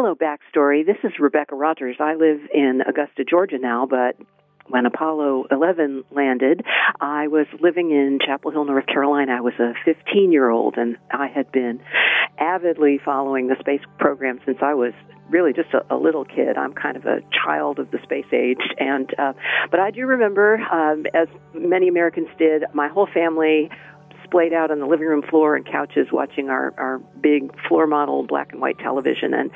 Hello, Backstory. This is Rebecca Rogers. I live in Augusta, Georgia now, but when Apollo 11 landed, I was living in Chapel Hill, North Carolina. I was a 15 year old, and I had been avidly following the space program since I was really just a, a little kid. I'm kind of a child of the space age, and uh, but I do remember, um, as many Americans did, my whole family splayed out on the living room floor and couches watching our, our big floor model black and white television. And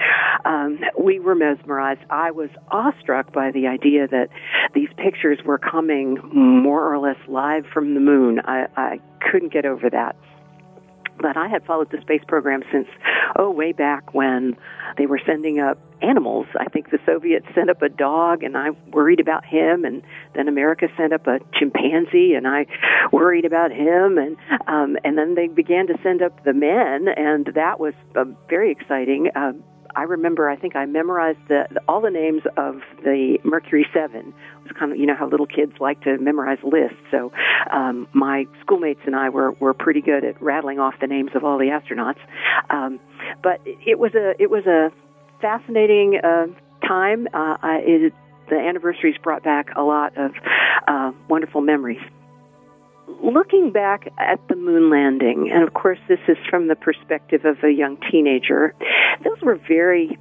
um, we were mesmerized. I was awestruck by the idea that these pictures were coming more or less live from the moon. I, I couldn't get over that. But I had followed the space program since, oh, way back when they were sending up animals. I think the Soviets sent up a dog, and I worried about him, and then America sent up a chimpanzee, and I worried about him, and um, and then they began to send up the men, and that was uh, very exciting. Uh, I remember, I think I memorized the, the, all the names of the Mercury Seven. It was kind of, you know, how little kids like to memorize lists. So um, my schoolmates and I were were pretty good at rattling off the names of all the astronauts. Um, but it was a it was a fascinating uh, time. Uh, it, the anniversaries brought back a lot of uh, wonderful memories looking back at the moon landing, and of course, this is from the perspective of a young teenager, those were very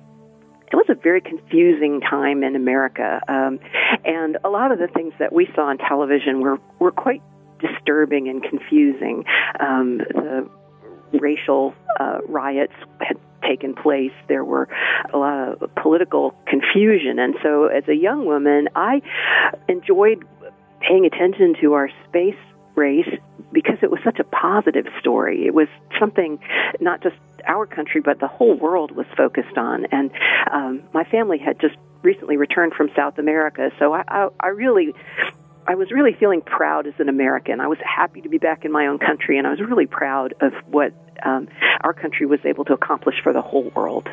it was a very confusing time in America, um, and a lot of the things that we saw on television were were quite disturbing and confusing. Um, the racial uh, riots had taken place. There were a lot of political confusion, and so as a young woman, I enjoyed paying attention to our space race because it was such a positive story. It was something not just our country, but the whole world was focused on. And um, my family had just recently returned from South America, so I, I, I really. I was really feeling proud as an American. I was happy to be back in my own country, and I was really proud of what um, our country was able to accomplish for the whole world.